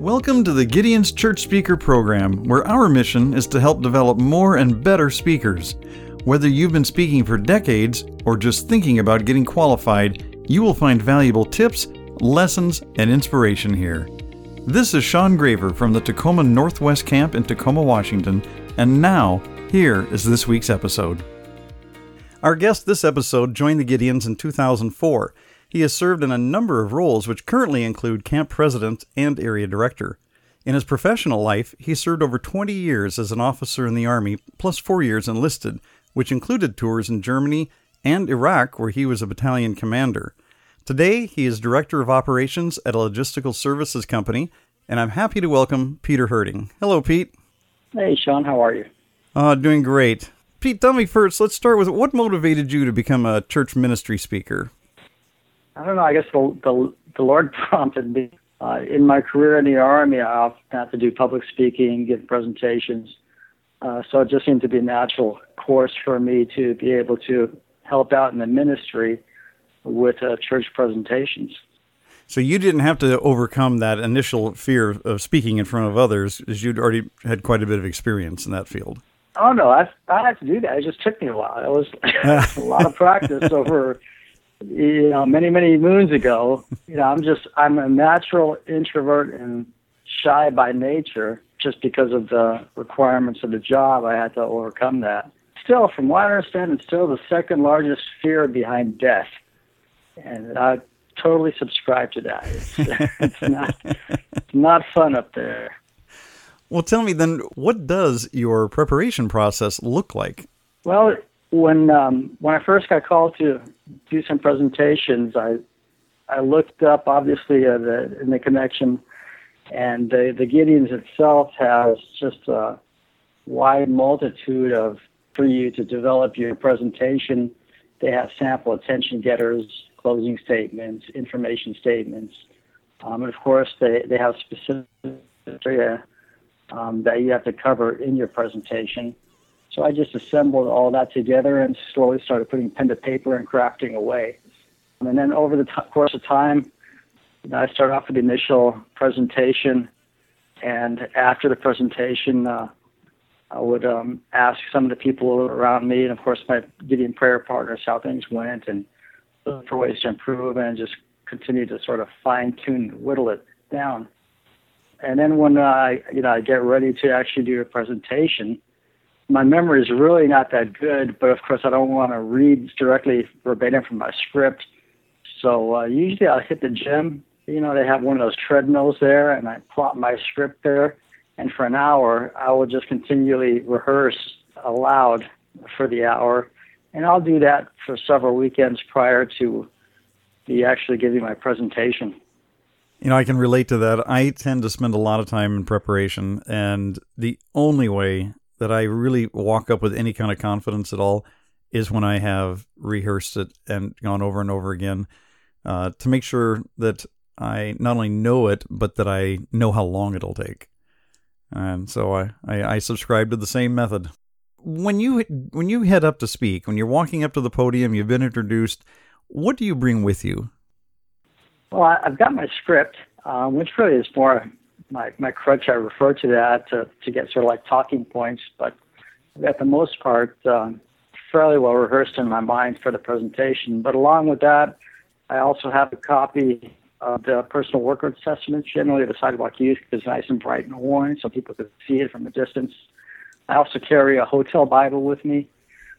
Welcome to the Gideon's Church Speaker Program, where our mission is to help develop more and better speakers. Whether you've been speaking for decades or just thinking about getting qualified, you will find valuable tips, lessons, and inspiration here. This is Sean Graver from the Tacoma Northwest Camp in Tacoma, Washington, and now, here is this week's episode. Our guest this episode joined the Gideons in 2004 he has served in a number of roles, which currently include camp president and area director. In his professional life, he served over 20 years as an officer in the Army, plus four years enlisted, which included tours in Germany and Iraq, where he was a battalion commander. Today, he is Director of Operations at a logistical services company, and I'm happy to welcome Peter Herting. Hello, Pete. Hey, Sean, how are you? Uh, doing great. Pete, tell me first, let's start with what motivated you to become a church ministry speaker? I don't know. I guess the the, the Lord prompted me. Uh, in my career in the Army, I often had to do public speaking, give presentations. Uh, so it just seemed to be a natural course for me to be able to help out in the ministry with uh, church presentations. So you didn't have to overcome that initial fear of speaking in front of others, as you'd already had quite a bit of experience in that field. Oh no, I I had to do that. It just took me a while. It was a lot of practice over you know, many, many moons ago. You know, I'm just, I'm a natural introvert and shy by nature just because of the requirements of the job. I had to overcome that. Still, from what I understand, it's still the second largest fear behind death. And I totally subscribe to that. It's, it's not, it's not fun up there. Well, tell me then, what does your preparation process look like? Well, when um, when I first got called to do some presentations, I I looked up obviously uh, the in the connection, and the the Gideons itself has just a wide multitude of for you to develop your presentation. They have sample attention getters, closing statements, information statements, um, and of course they they have specific area um, that you have to cover in your presentation. So I just assembled all that together and slowly started putting pen to paper and crafting away. And then over the t- course of time, you know, I started off with the initial presentation, and after the presentation, uh, I would um, ask some of the people around me, and of course my Gideon prayer partners, how things went, and look for ways to improve, and just continue to sort of fine tune, whittle it down. And then when I, you know, I get ready to actually do a presentation, my memory is really not that good, but of course I don't want to read directly verbatim from my script. So uh, usually I'll hit the gym. You know, they have one of those treadmills there, and I plot my script there. And for an hour, I will just continually rehearse aloud for the hour. And I'll do that for several weekends prior to the actually giving my presentation. You know, I can relate to that. I tend to spend a lot of time in preparation, and the only way that I really walk up with any kind of confidence at all is when I have rehearsed it and gone over and over again uh, to make sure that I not only know it, but that I know how long it'll take. And so I, I, I subscribe to the same method. When you when you head up to speak, when you're walking up to the podium, you've been introduced. What do you bring with you? Well, I've got my script, um, which really is more my, my crutch, I refer to that to, to get sort of like talking points, but at the most part, um, fairly well rehearsed in my mind for the presentation. But along with that, I also have a copy of the personal worker assessment. Generally, the sidewalk youth is nice and bright and orange, so people can see it from a distance. I also carry a hotel Bible with me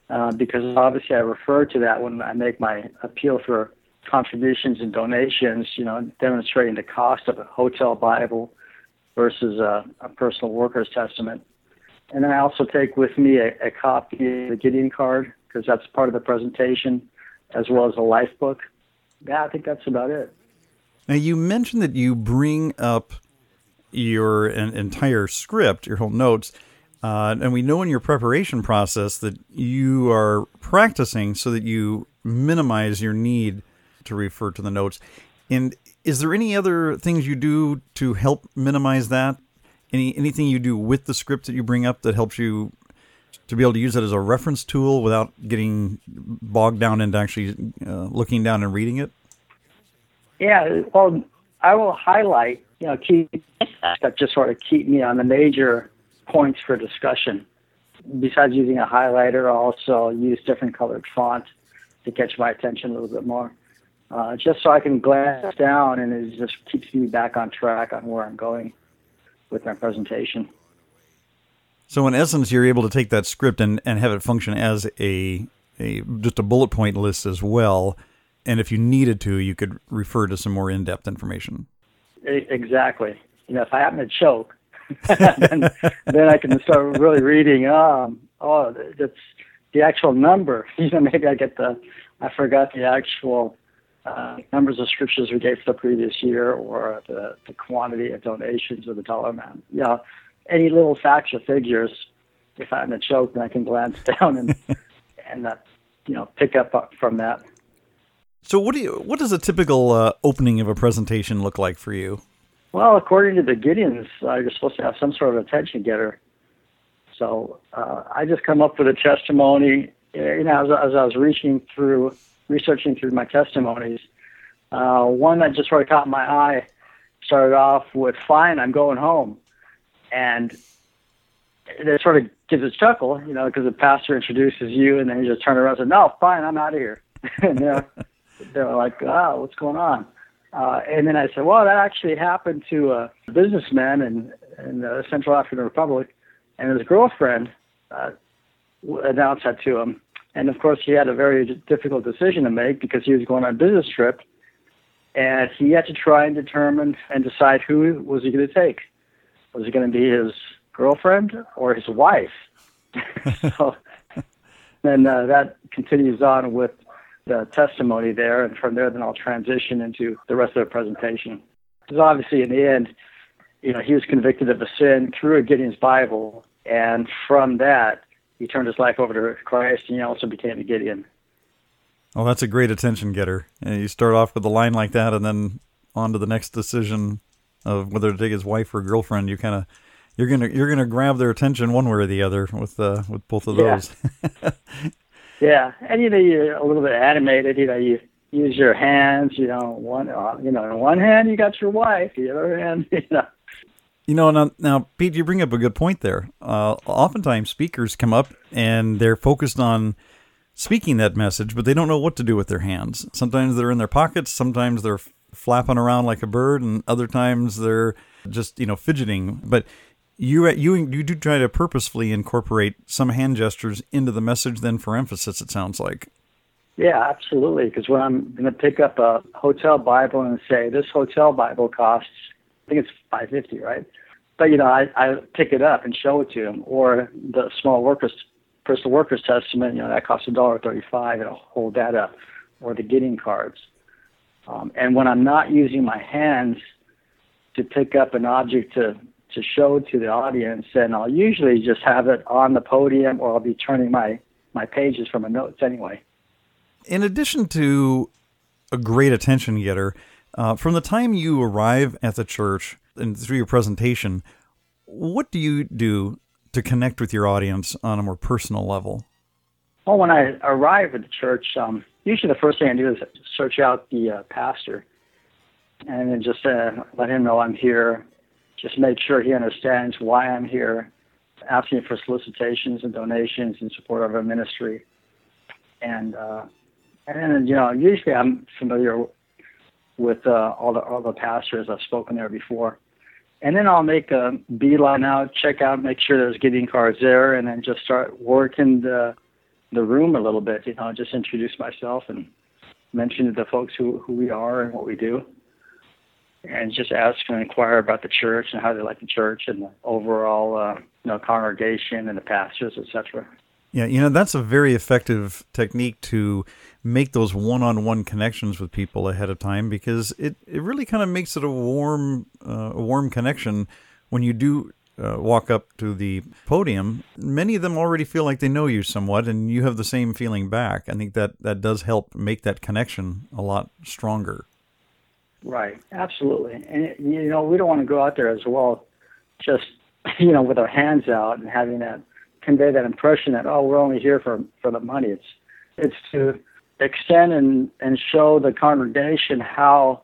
uh, because obviously I refer to that when I make my appeal for contributions and donations, you know, demonstrating the cost of a hotel Bible versus a, a personal worker's testament. And then I also take with me a, a copy of the Gideon card because that's part of the presentation, as well as a life book. Yeah, I think that's about it. Now, you mentioned that you bring up your an entire script, your whole notes, uh, and we know in your preparation process that you are practicing so that you minimize your need to refer to the notes. And is there any other things you do to help minimize that? Any anything you do with the script that you bring up that helps you to be able to use it as a reference tool without getting bogged down into actually uh, looking down and reading it? Yeah, well, I will highlight you know, key that just sort of keep me on the major points for discussion. Besides using a highlighter, I also use different colored font to catch my attention a little bit more. Uh, just so I can glance down and it just keeps me back on track on where I'm going with my presentation. So in essence, you're able to take that script and, and have it function as a, a just a bullet point list as well. And if you needed to, you could refer to some more in-depth information. Exactly. You know, if I happen to choke, then, then I can start really reading. Um, oh, that's the actual number. You know, maybe I get the, I forgot the actual uh, numbers of scriptures we gave for the previous year, or the, the quantity of donations, or the dollar amount. Yeah, you know, any little facts or figures. If I'm in a choke, then I can glance down and and uh, you know pick up from that. So, what do you? What does a typical uh, opening of a presentation look like for you? Well, according to the Gideons, uh, you're supposed to have some sort of attention getter. So uh, I just come up with a testimony. You know, as, as I was reaching through, researching through my testimonies, uh, one that just sort of caught my eye started off with "Fine, I'm going home," and it sort of gives a chuckle, you know, because the pastor introduces you, and then you just turn around and say, "No, fine, I'm out of here." and they're, they're like, "Oh, what's going on?" Uh, and then I said, well, that actually happened to a businessman in, in the Central African Republic, and his girlfriend uh, announced that to him. And of course, he had a very difficult decision to make because he was going on a business trip, and he had to try and determine and decide who was he going to take. Was it going to be his girlfriend or his wife? so, and uh, that continues on with the testimony there, and from there, then I'll transition into the rest of the presentation. Because obviously, in the end, you know, he was convicted of a sin through a Gideon's Bible, and from that, he turned his life over to Christ, and he also became a Gideon. Well, that's a great attention getter. And you start off with a line like that, and then on to the next decision of whether to take his wife or girlfriend. You kind of you're gonna you're gonna grab their attention one way or the other with uh, with both of those. Yeah. Yeah, and you know you're a little bit animated. You know you use your hands. You know one uh, you know in one hand you got your wife, the other hand you know. You know now, now Pete, you bring up a good point there. Uh, oftentimes speakers come up and they're focused on speaking that message, but they don't know what to do with their hands. Sometimes they're in their pockets. Sometimes they're flapping around like a bird, and other times they're just you know fidgeting. But you you you do try to purposefully incorporate some hand gestures into the message then for emphasis it sounds like yeah absolutely because when i'm going to pick up a hotel bible and say this hotel bible costs i think it's 550 right but you know i i pick it up and show it to them or the small workers personal workers testament you know that costs a dollar 35 and i'll hold that up. Or the Gideon cards. Um, and when i'm not using my hands to pick up an object to to show to the audience, and I'll usually just have it on the podium, or I'll be turning my my pages from my notes anyway. In addition to a great attention getter, uh, from the time you arrive at the church and through your presentation, what do you do to connect with your audience on a more personal level? Well, when I arrive at the church, um, usually the first thing I do is search out the uh, pastor and then just uh, let him know I'm here just make sure he understands why I'm here, asking for solicitations and donations in support of our ministry. And uh, and you know, usually I'm familiar with uh, all the all the pastors. I've spoken there before. And then I'll make a beeline out, check out, make sure there's Gideon cards there, and then just start working the the room a little bit. You know, just introduce myself and mention to the folks who who we are and what we do and just ask and inquire about the church and how they like the church and the overall uh, you know congregation and the pastors, etc. Yeah, you know that's a very effective technique to make those one-on-one connections with people ahead of time because it, it really kind of makes it a warm uh, a warm connection when you do uh, walk up to the podium. Many of them already feel like they know you somewhat, and you have the same feeling back. I think that that does help make that connection a lot stronger. Right, absolutely. And you know, we don't want to go out there as well, just you know, with our hands out and having that convey that impression that oh, we're only here for for the money. It's it's to extend and and show the congregation how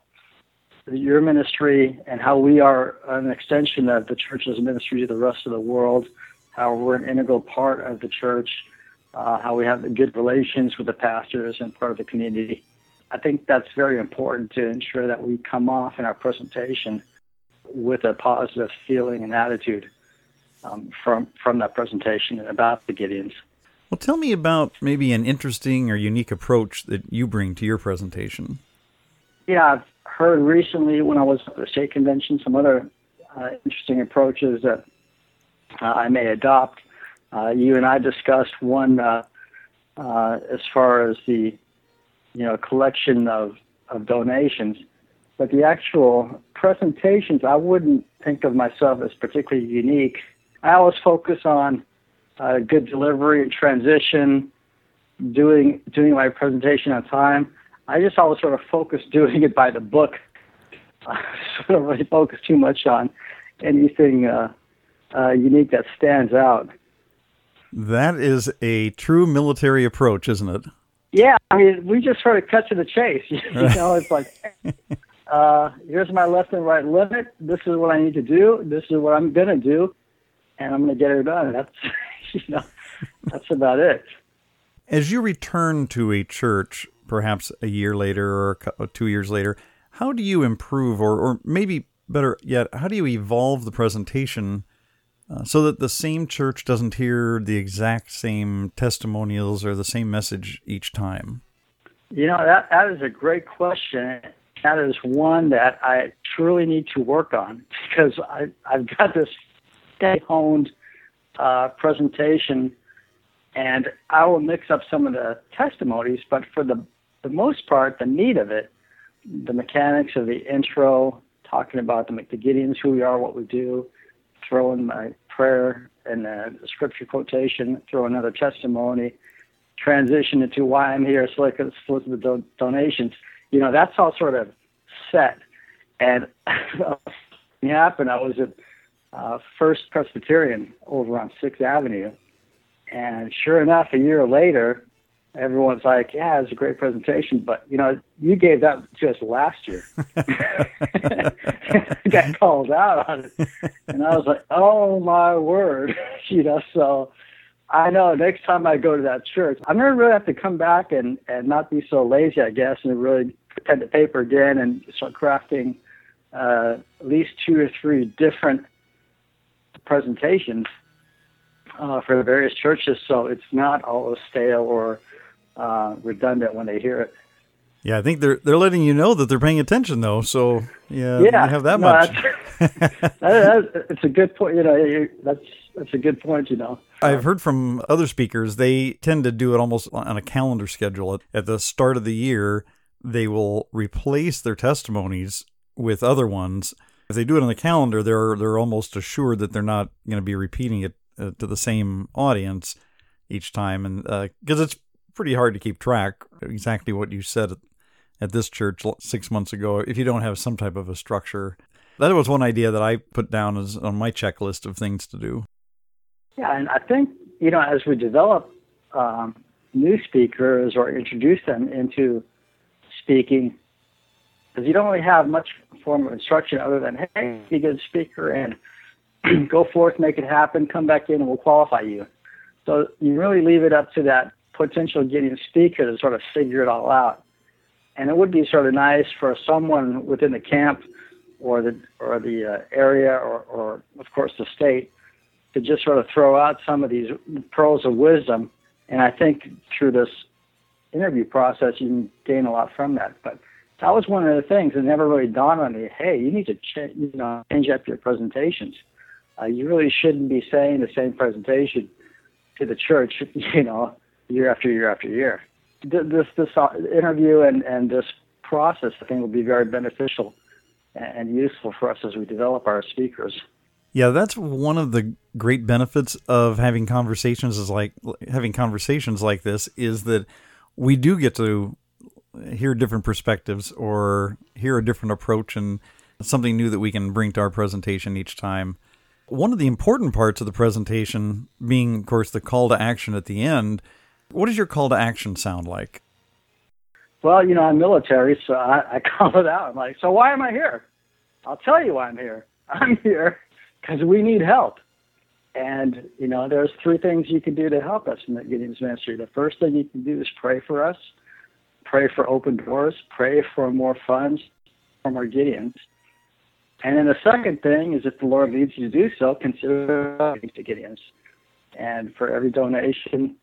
your ministry and how we are an extension of the church's ministry to the rest of the world, how we're an integral part of the church, uh, how we have good relations with the pastors and part of the community. I think that's very important to ensure that we come off in our presentation with a positive feeling and attitude um, from from that presentation about the Gideons. Well, tell me about maybe an interesting or unique approach that you bring to your presentation. Yeah, I've heard recently when I was at the state convention some other uh, interesting approaches that uh, I may adopt. Uh, you and I discussed one uh, uh, as far as the you know collection of of donations, but the actual presentations I wouldn't think of myself as particularly unique. I always focus on uh, good delivery and transition, doing doing my presentation on time. I just always sort of focus doing it by the book. I don't really focus too much on anything uh, uh, unique that stands out. That is a true military approach, isn't it? Yeah, I mean, we just sort of cut to the chase. you know, it's like, uh, here's my left and right limit. This is what I need to do. This is what I'm going to do, and I'm going to get it done. That's, you know, that's about it. As you return to a church, perhaps a year later or two years later, how do you improve, or, or maybe better yet, how do you evolve the presentation uh, so that the same church doesn't hear the exact same testimonials or the same message each time? You know, that, that is a great question. That is one that I truly need to work on because I, I've got this honed uh, presentation and I will mix up some of the testimonies, but for the, the most part, the meat of it, the mechanics of the intro, talking about the, Gideons, who we are, what we do, throw in my prayer and a scripture quotation, throw another testimony, transition into why I'm here, solicit the do- donations. You know, that's all sort of set. And it happened. I was at uh, First Presbyterian over on Sixth Avenue, and sure enough, a year later, everyone's like, "Yeah, it was a great presentation, but you know, you gave that to us last year." got called out on it, and I was like, "Oh my word!" you know, so I know next time I go to that church, I'm gonna really have to come back and and not be so lazy, I guess, and really pen to paper again and start crafting uh, at least two or three different presentations uh, for the various churches, so it's not all stale or uh, redundant when they hear it. Yeah, I think they're they're letting you know that they're paying attention though. So yeah, yeah, you have that no, much. That's, that, it's a good point. You know, that's that's a good point. You know, I've heard from other speakers they tend to do it almost on a calendar schedule. At, at the start of the year, they will replace their testimonies with other ones. If they do it on the calendar, they're they're almost assured that they're not going to be repeating it uh, to the same audience each time, and because uh, it's pretty hard to keep track exactly what you said at, at this church six months ago if you don't have some type of a structure. That was one idea that I put down as on my checklist of things to do. Yeah, and I think you know as we develop um, new speakers or introduce them into speaking, because you don't really have much form of instruction other than hey, be a good speaker and go forth, make it happen, come back in, and we'll qualify you. So you really leave it up to that potential Gideon speaker to sort of figure it all out. And it would be sort of nice for someone within the camp or the or the uh, area or, or of course the state to just sort of throw out some of these pearls of wisdom. And I think through this interview process, you can gain a lot from that. But that was one of the things that never really dawned on me. Hey, you need to ch- you know change up your presentations. Uh, you really shouldn't be saying the same presentation to the church, you know, year after year after year. This this uh, interview and and this process, I think, will be very beneficial and useful for us as we develop our speakers. Yeah, that's one of the great benefits of having conversations is like having conversations like this is that we do get to hear different perspectives or hear a different approach and something new that we can bring to our presentation each time. One of the important parts of the presentation being, of course, the call to action at the end. What does your call to action sound like? Well, you know, I'm military, so I, I call it out. I'm like, so why am I here? I'll tell you why I'm here. I'm here because we need help. And, you know, there's three things you can do to help us in the Gideon's ministry. The first thing you can do is pray for us, pray for open doors, pray for more funds from our Gideons. And then the second thing is if the Lord leads you to do so, consider to Gideons. And for every donation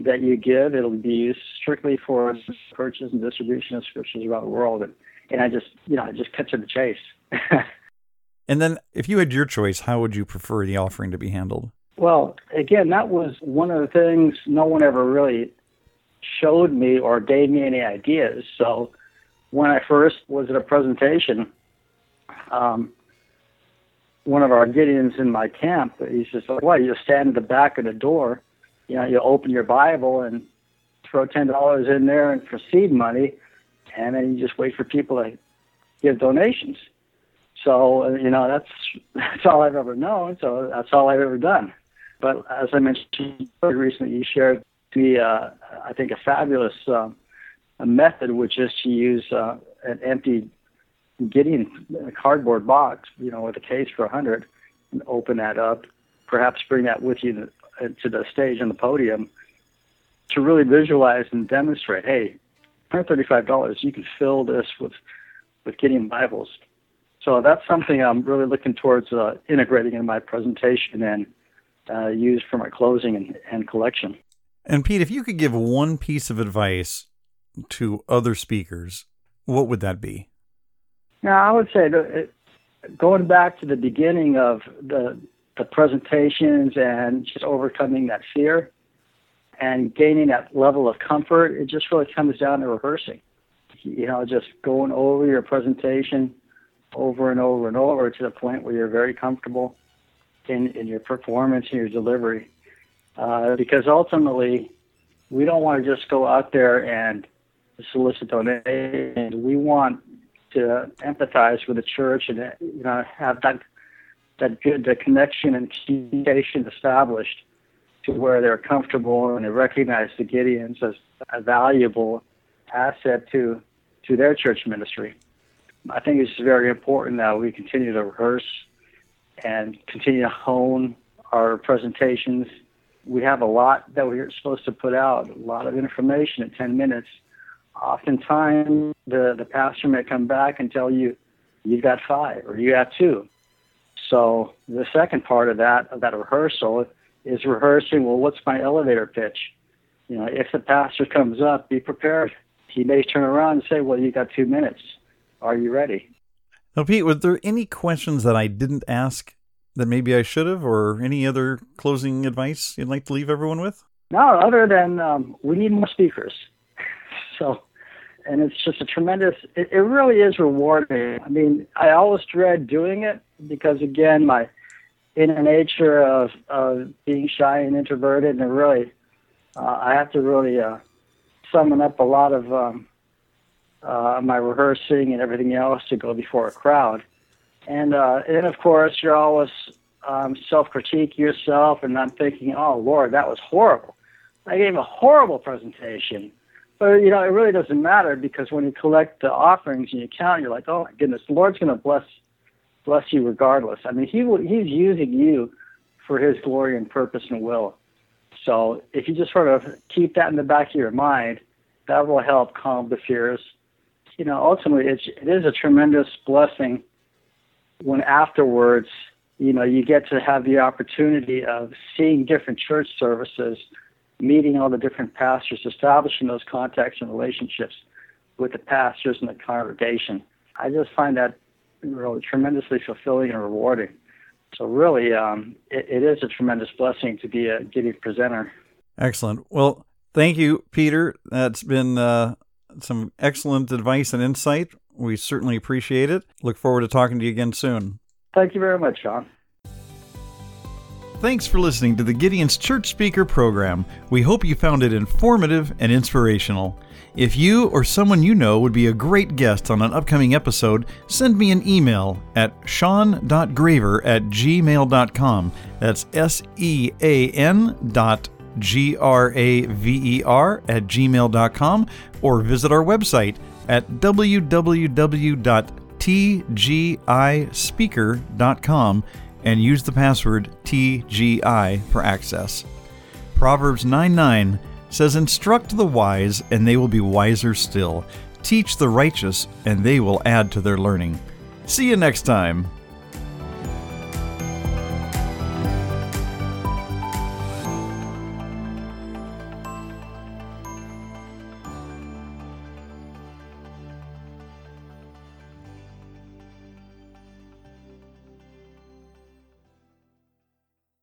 that you give, it'll be used strictly for purchase and distribution of scriptures around the world. And, and I just, you know, I just cut to the chase. and then if you had your choice, how would you prefer the offering to be handled? Well, again, that was one of the things no one ever really showed me or gave me any ideas. So when I first was at a presentation, um, one of our Gideons in my camp, he says, "What? You just stand at the back of the door, you know, you open your Bible and throw ten dollars in there and for seed money, and then you just wait for people to give donations." So you know, that's that's all I've ever known. So that's all I've ever done. But as I mentioned recently, you shared me, uh, I think, a fabulous um, a method, which is to use uh, an empty Gideon cardboard box, you know, with a case for a hundred, and open that up. Perhaps bring that with you to, uh, to the stage and the podium to really visualize and demonstrate. Hey, $135, you can fill this with with Gideon Bibles. So that's something I'm really looking towards uh, integrating in my presentation and uh, use for my closing and, and collection. And Pete, if you could give one piece of advice to other speakers, what would that be? Now, I would say uh, going back to the beginning of the the presentations and just overcoming that fear and gaining that level of comfort, it just really comes down to rehearsing. You know, just going over your presentation over and over and over to the point where you're very comfortable in, in your performance and your delivery. Uh, because ultimately, we don't want to just go out there and solicit donations. We want to empathize with the church and you know have that that good the connection and communication established to where they're comfortable and they recognize the Gideons as a valuable asset to to their church ministry. I think it's very important that we continue to rehearse and continue to hone our presentations. We have a lot that we're supposed to put out, a lot of information in 10 minutes oftentimes the, the pastor may come back and tell you you got five or you got two. So the second part of that of that rehearsal is rehearsing. Well, what's my elevator pitch? You know, if the pastor comes up, be prepared. He may turn around and say, "Well, you got two minutes. Are you ready?" Now, Pete, were there any questions that I didn't ask that maybe I should have, or any other closing advice you'd like to leave everyone with? No, other than um, we need more speakers. so and it's just a tremendous. It, it really is rewarding. I mean, I always dread doing it because again, my inner nature of of being shy and introverted, and really, uh, I have to really uh, summon up a lot of um, uh, my rehearsing and everything else to go before a crowd. And uh, and of course, you're always um, self-critique yourself, and I'm thinking, oh Lord, that was horrible. I gave a horrible presentation but you know, it really doesn't matter because when you collect the offerings and you count, you're like, oh my goodness, the Lord's going to bless bless you regardless. I mean, he will, he's using you for His glory and purpose and will. So if you just sort of keep that in the back of your mind, that will help calm the fears. You know, ultimately, it's, it is a tremendous blessing when afterwards, you know, you get to have the opportunity of seeing different church services meeting all the different pastors, establishing those contacts and relationships with the pastors and the congregation. I just find that really tremendously fulfilling and rewarding. So really, um, it, it is a tremendous blessing to be a Gideon presenter. Excellent. Well, thank you, Peter. That's been uh, some excellent advice and insight. We certainly appreciate it. Look forward to talking to you again soon. Thank you very much, Sean. Thanks for listening to the Gideon's Church Speaker program. We hope you found it informative and inspirational. If you or someone you know would be a great guest on an upcoming episode, send me an email at sean.graver at gmail.com. That's S E A N dot G R A V E R, at gmail.com, or visit our website at www.tgispeaker.com and use the password TGI for access. Proverbs 9 9 says, Instruct the wise, and they will be wiser still. Teach the righteous, and they will add to their learning. See you next time.